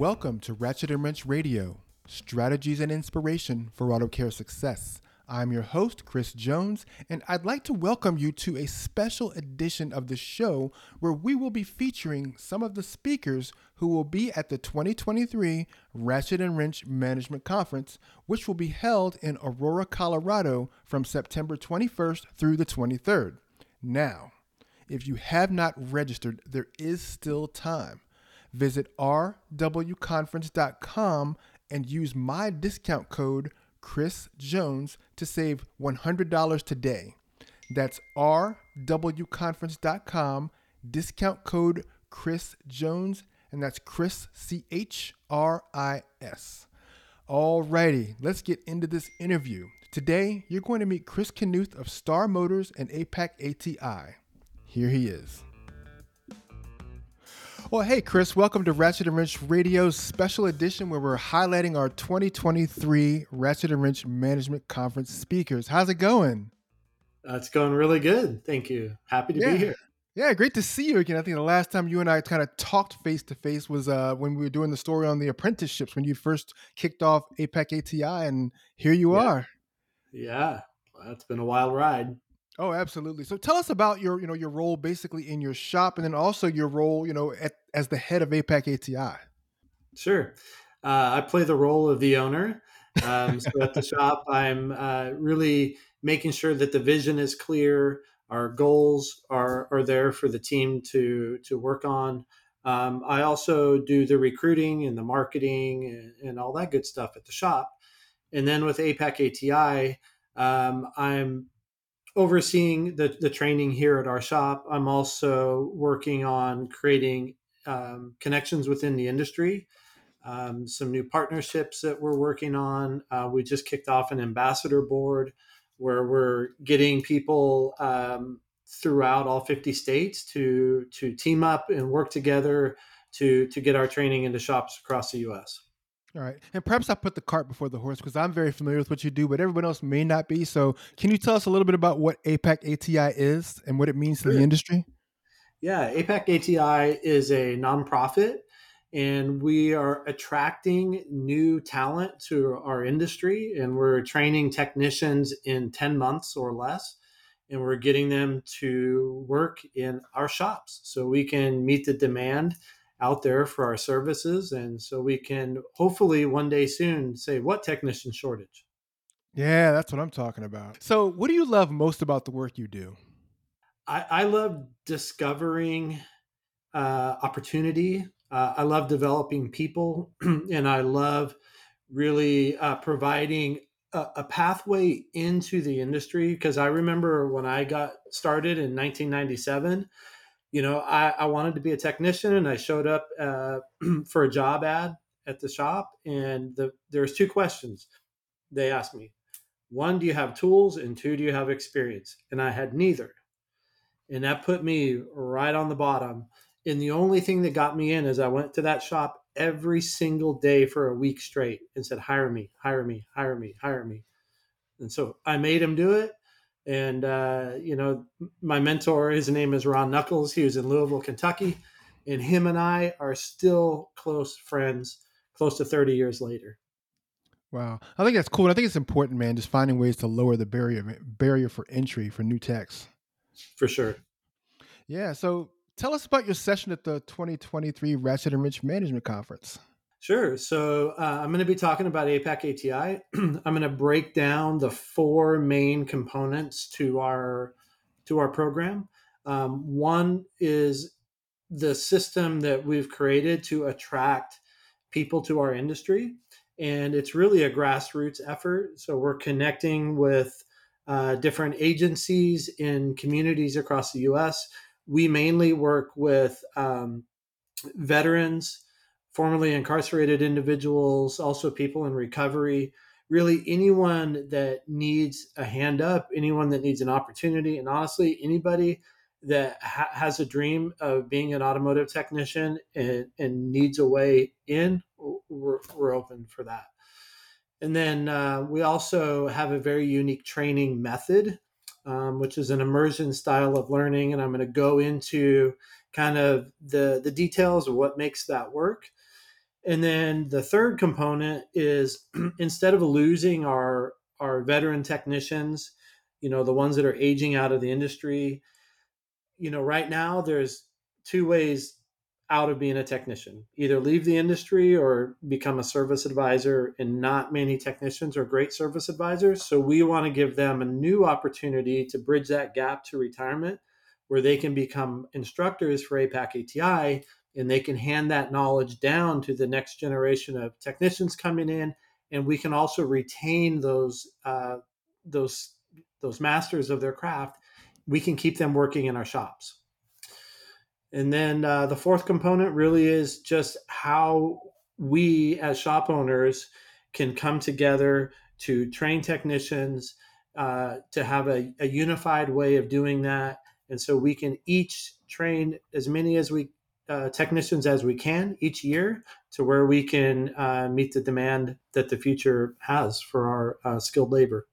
Welcome to Ratchet and Wrench Radio, strategies and inspiration for auto care success. I'm your host, Chris Jones, and I'd like to welcome you to a special edition of the show where we will be featuring some of the speakers who will be at the 2023 Ratchet and Wrench Management Conference, which will be held in Aurora, Colorado from September 21st through the 23rd. Now, if you have not registered, there is still time. Visit rwconference.com and use my discount code Chris Jones to save $100 today. That's rwconference.com, discount code Chris Jones, and that's Chris, C H R I S. Alrighty, let's get into this interview. Today, you're going to meet Chris Knuth of Star Motors and APAC ATI. Here he is. Well, hey, Chris, welcome to Ratchet and Wrench Radio's special edition where we're highlighting our 2023 Ratchet and Wrench Management Conference speakers. How's it going? Uh, it's going really good. Thank you. Happy to yeah. be here. Yeah, great to see you again. I think the last time you and I kind of talked face to face was uh, when we were doing the story on the apprenticeships when you first kicked off APAC ATI, and here you yeah. are. Yeah, well, it's been a wild ride. Oh, absolutely. So tell us about your, you know, your role basically in your shop, and then also your role, you know, at, as the head of APAC ATI. Sure, uh, I play the role of the owner. Um, so at the shop, I'm uh, really making sure that the vision is clear, our goals are are there for the team to to work on. Um, I also do the recruiting and the marketing and, and, all that good stuff at the shop. And then with APAC ATI, um, I'm overseeing the, the training here at our shop. I'm also working on creating um, connections within the industry, um, some new partnerships that we're working on. Uh, we just kicked off an ambassador board where we're getting people um, throughout all 50 states to to team up and work together to to get our training into shops across the U.S. All right. And perhaps I put the cart before the horse because I'm very familiar with what you do, but everyone else may not be. So, can you tell us a little bit about what APAC ATI is and what it means to the industry? Yeah, APAC ATI is a nonprofit, and we are attracting new talent to our industry, and we're training technicians in 10 months or less. And we're getting them to work in our shops so we can meet the demand out there for our services. And so we can hopefully one day soon say, what technician shortage? Yeah, that's what I'm talking about. So, what do you love most about the work you do? I, I love discovering uh, opportunity. Uh, I love developing people, and I love really uh, providing a, a, pathway into the industry. Because I remember when I got started in 1997, you know, I, I wanted to be a technician and I showed up uh, for a job ad at the shop. And the, was two questions they asked me. One, do you have tools? And two, do you have experience? And I had neither. And that put me right on the bottom. And the only thing that got me in is I went to that shop every single day for a week straight and said, hire me, hire me, hire me, hire me. And so I made him do it and, uh, you know, my mentor, his name is Ron Knuckles. He was in Louisville, Kentucky. And him and I are still close friends close to 30 years later. Wow. I think that's cool. I think it's important, man, just finding ways to lower the barrier barrier for entry for new techs. For sure. Yeah. So tell us about your session at the 2023 Ratchet and Wrench Management Conference. Sure. So uh, I'm going to be talking about APAC ATI. I'm going to break down the four main components to our to our program. Um, one is the system that we've created to attract people to our industry, and it's really a grassroots effort. So we're connecting with uh, different agencies in communities across the U.S. We mainly work with um, veterans formerly incarcerated individuals, also people in recovery, really anyone that needs a hand up, anyone that needs an opportunity, and honestly, anybody that ha- has a dream of being an automotive technician and, and needs a way in, we're, we're open for that. And then uh, we also have a very unique training method, um, which is an immersion style of learning. And I'm going to go into kind of the, the details of what makes that work. And then the third component is instead of losing our our veteran technicians, you know, the ones that are aging out of the industry, you know, right now there's two ways out of being a technician. Either leave the industry or become a service advisor and not many technicians are great service advisors. So we want to give them a new opportunity to bridge that gap to retirement where they can become instructors for apac ati and they can hand that knowledge down to the next generation of technicians coming in. And we can also retain those uh, those those masters of their craft. We can keep them working in our shops and then uh, the fourth component really is just how we as shop owners can come together to train technicians, uh, to have a, a, unified way of doing that. And so we can each train as many as we uh, technicians as we can each year to where we can uh, meet the demand that the future has for our uh, skilled labor.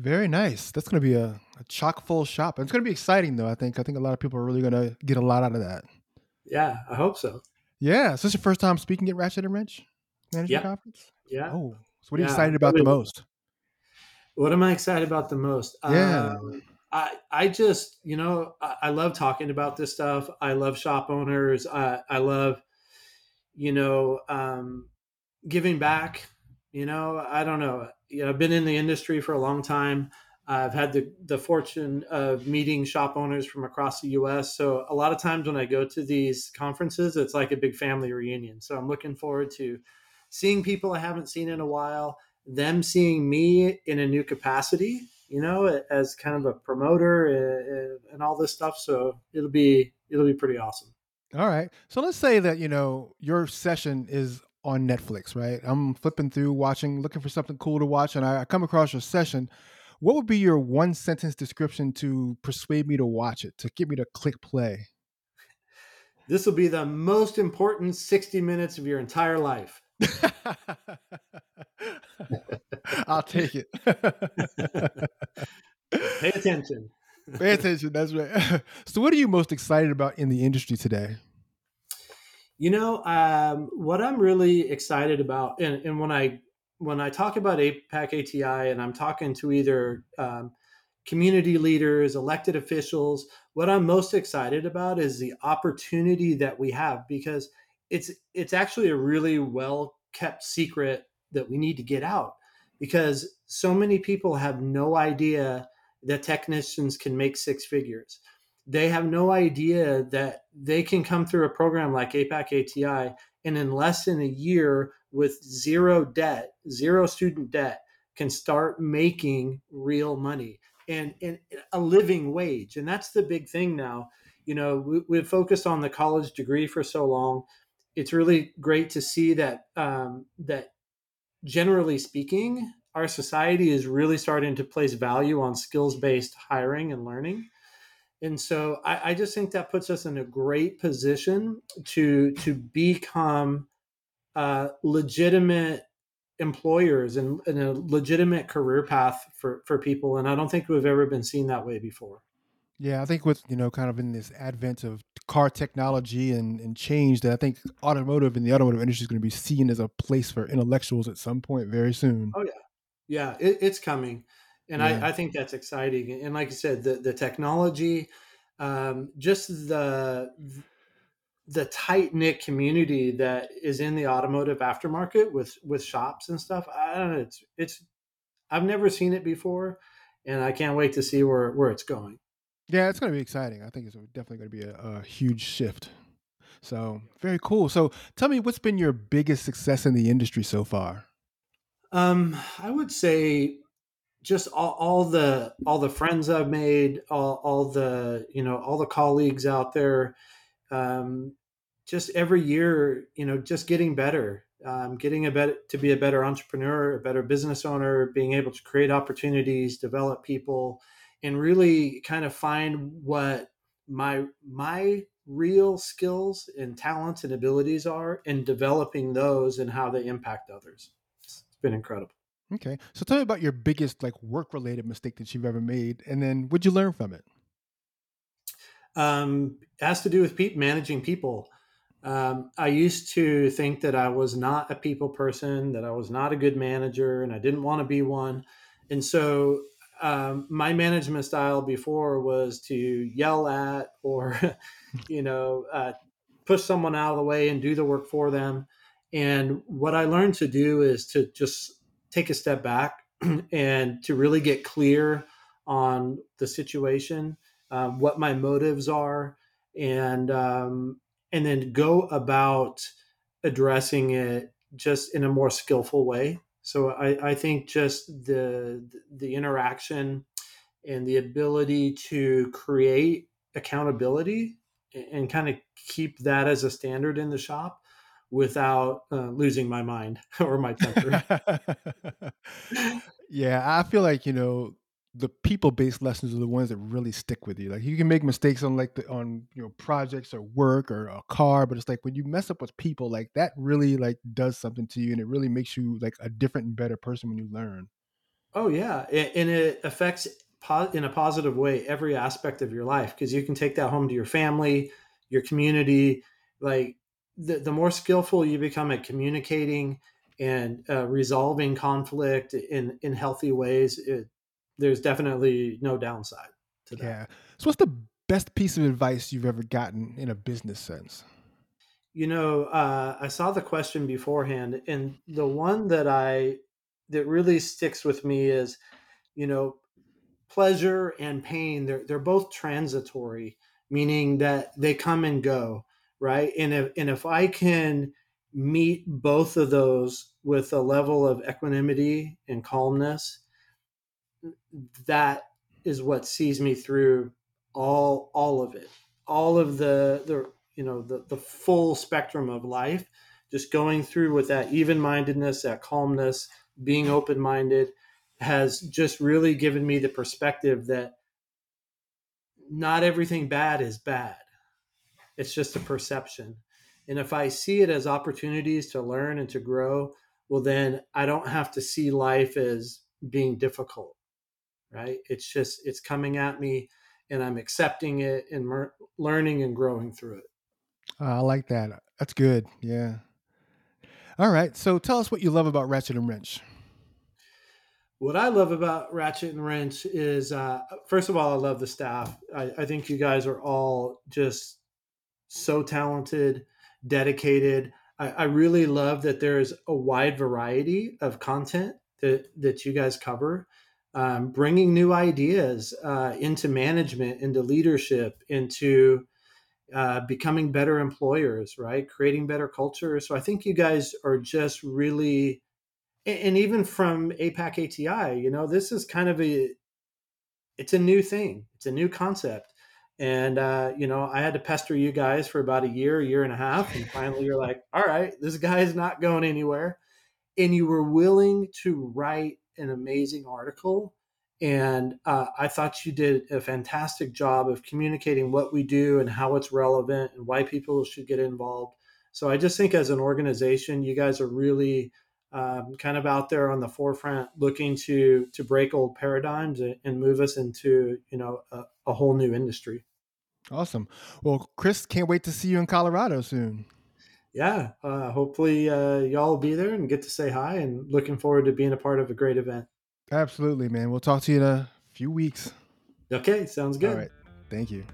Very nice. That's going to be a, a chock full shop. It's going to be exciting, though. I think. I think a lot of people are really going to get a lot out of that. Yeah, I hope so. Yeah. So this is your first time speaking at Ratchet and Wrench Management yeah. Conference. Yeah. Oh, so what are you yeah, excited about the most? What am I excited about the most? Yeah. Um, I I just you know I, I, love talking about this stuff. I love shop owners. I I love you know um, giving back. You know I don't know you know, I've been in the industry for a long time. I've had the, the fortune of meeting shop owners from across the US. So a lot of times when I go to these conferences, it's like a big family reunion. So I'm looking forward to seeing people I haven't seen in a while, them seeing me in a new capacity, you know, as kind of a promoter and, and all this stuff. So it'll be it'll be pretty awesome. All right. So let's say that, you know, your session is on Netflix, right? I'm flipping through, watching, looking for something cool to watch, and I, I come across your session. What would be your one sentence description to persuade me to watch it, to get me to click play? This will be the most important 60 minutes of your entire life. I'll take it. Pay attention. Pay attention. That's right. So, what are you most excited about in the industry today? You know, um, what I'm really excited about, and, and, when I when I talk about APAC ATI, and I'm talking to either um, community leaders, elected officials, what I'm most excited about is the opportunity that we have because it's it's actually a really well kept secret that we need to get out because so many people have no idea that technicians can make six figures they have no idea that they can come through a program like APAC ATI and in less than a year with zero debt, zero student debt, can start making real money and, and a living wage. And that's the big thing now. You know, we, we've focused on the college degree for so long. It's really great to see that um, that generally speaking, our society is really starting to place value on skills based hiring and learning and so I, I, just think that puts us in a great position to to become uh, legitimate employers and, and, a legitimate career path for for people. And i don't think we've ever been seen that way before. Yeah i think with you know kind of in this advent of car technology and, and change that i think automotive and the automotive industry is going to be seen as a place for intellectuals at some point very soon. Oh yeah. Yeah it, it's coming and yeah. I, I, think that's exciting. And like I said, the the technology, um, just the the tight knit community that is in the automotive aftermarket with with shops and stuff. I don't know. It's it's I've never seen it before, and I can't wait to see where where it's going. Yeah, it's going to be exciting. I think it's definitely going to be a, a huge shift. So very cool. So tell me, what's been your biggest success in the industry so far? Um, I would say just all, all, the all the friends I've made, all, all the you know all the colleagues out there, um, just every year, you know, just getting better, um, getting a better to be a better entrepreneur, a better business owner, being able to create opportunities, develop people, and really kind of find what my my real skills and talents and abilities are, and developing those and how they impact others. It's been incredible. Okay. So tell me about your biggest like work related mistake that you've ever made and then what'd you learn from it? Um, it has to do with pe- managing people. Um, I used to think that I was not a people person, that I was not a good manager, and I didn't want to be one. And so um, my management style before was to yell at or, you know, uh, push someone out of the way and do the work for them. And what I learned to do is to just take a step back and to really get clear on the situation, um, what my motives are, and um, and then go about addressing it just in a more skillful way. So I, I think just the the interaction and the ability to create accountability and kind of keep that as a standard in the shop without uh, losing my mind or my temper. yeah, I feel like you know the people-based lessons are the ones that really stick with you. Like you can make mistakes on like the on you know projects or work or a car, but it's like when you mess up with people, like that really like does something to you, and it really makes you like a different and better person when you learn. Oh yeah, and it affects in a positive way every aspect of your life because you can take that home to your family, your community. Like the, the more skillful you become at communicating and uh, resolving conflict in in healthy ways, it, there's definitely no downside to that. Yeah. So, what's the best piece of advice you've ever gotten in a business sense? You know, uh, I saw the question beforehand, and the one that I that really sticks with me is, you know, pleasure and pain. They're they're both transitory, meaning that they come and go, right? And if and if I can meet both of those with a level of equanimity and calmness, that is what sees me through all all of it all of the the you know the the full spectrum of life just going through with that even-mindedness that calmness being open-minded has just really given me the perspective that not everything bad is bad it's just a perception. And if i see it as opportunities to learn and to grow well then i don't have to see life as being difficult right? It's just it's coming at me and i'm accepting it and mer- learning and growing through it. Uh, i like that. That's good. Yeah. All right. So tell us what you love about ratchet and wrench. What i love about ratchet and wrench is uh, first of all i love the staff. I, I think you guys are all just so talented dedicated I, I really love that there's a wide variety of content that that you guys cover um, bringing new ideas uh, into management, into leadership, into uh, becoming better employers, right? Creating better culture. So I think you guys are just really, and even from APAC ATI, you know, this is kind of a, it's a new thing. It's a new concept. And, uh, you know, I had to pester you guys for about a year, a year and a half. And finally you're like, all right, this guy is not going anywhere. And you were willing to write an amazing article. And uh, I thought you did a fantastic job of communicating what we do and how it's relevant and why people should get involved. So I just think as an organization, you guys are really um, kind of out there on the forefront, looking to to break old paradigms and move us into you know a, a whole new industry. Awesome. Well, Chris, can't wait to see you in Colorado soon yeah, uh, hopefully uh, y'all will be there and get to say hi and looking forward to being a part of a great event. Absolutely, man. We'll talk to you in a few weeks. Okay, sounds good. All right. Thank you.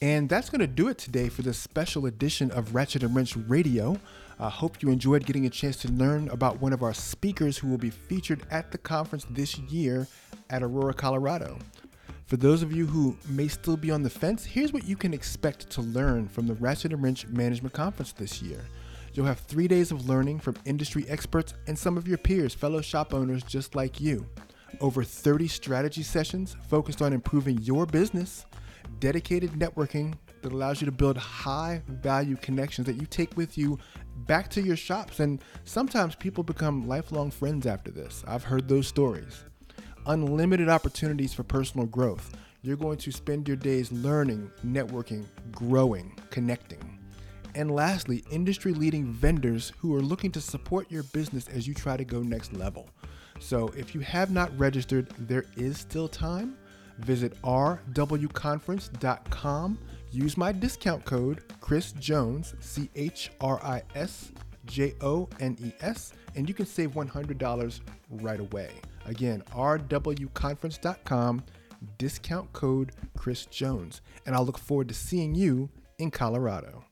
And that's going to do it today for this special edition of Ratchet and Wrench Radio. I hope you enjoyed getting a chance to learn about one of our speakers who will be featured at the conference this year at Aurora, Colorado. For those of you who may still be on the fence, here's what you can expect to learn from the Ratchet and Wrench Management Conference this year. You'll have three days of learning from industry experts and some of your peers, fellow shop owners just like you. Over 30 strategy sessions focused on improving your business, dedicated networking that allows you to build high value connections that you take with you back to your shops. And sometimes people become lifelong friends after this. I've heard those stories unlimited opportunities for personal growth. You're going to spend your days learning, networking, growing, connecting. And lastly, industry leading vendors who are looking to support your business as you try to go next level. So if you have not registered, there is still time. Visit rwconference.com Use my discount code Chris Jones, C H R I S J O N E S, and you can save $100 right away. Again, rwconference.com, discount code Chris Jones. And I'll look forward to seeing you in Colorado.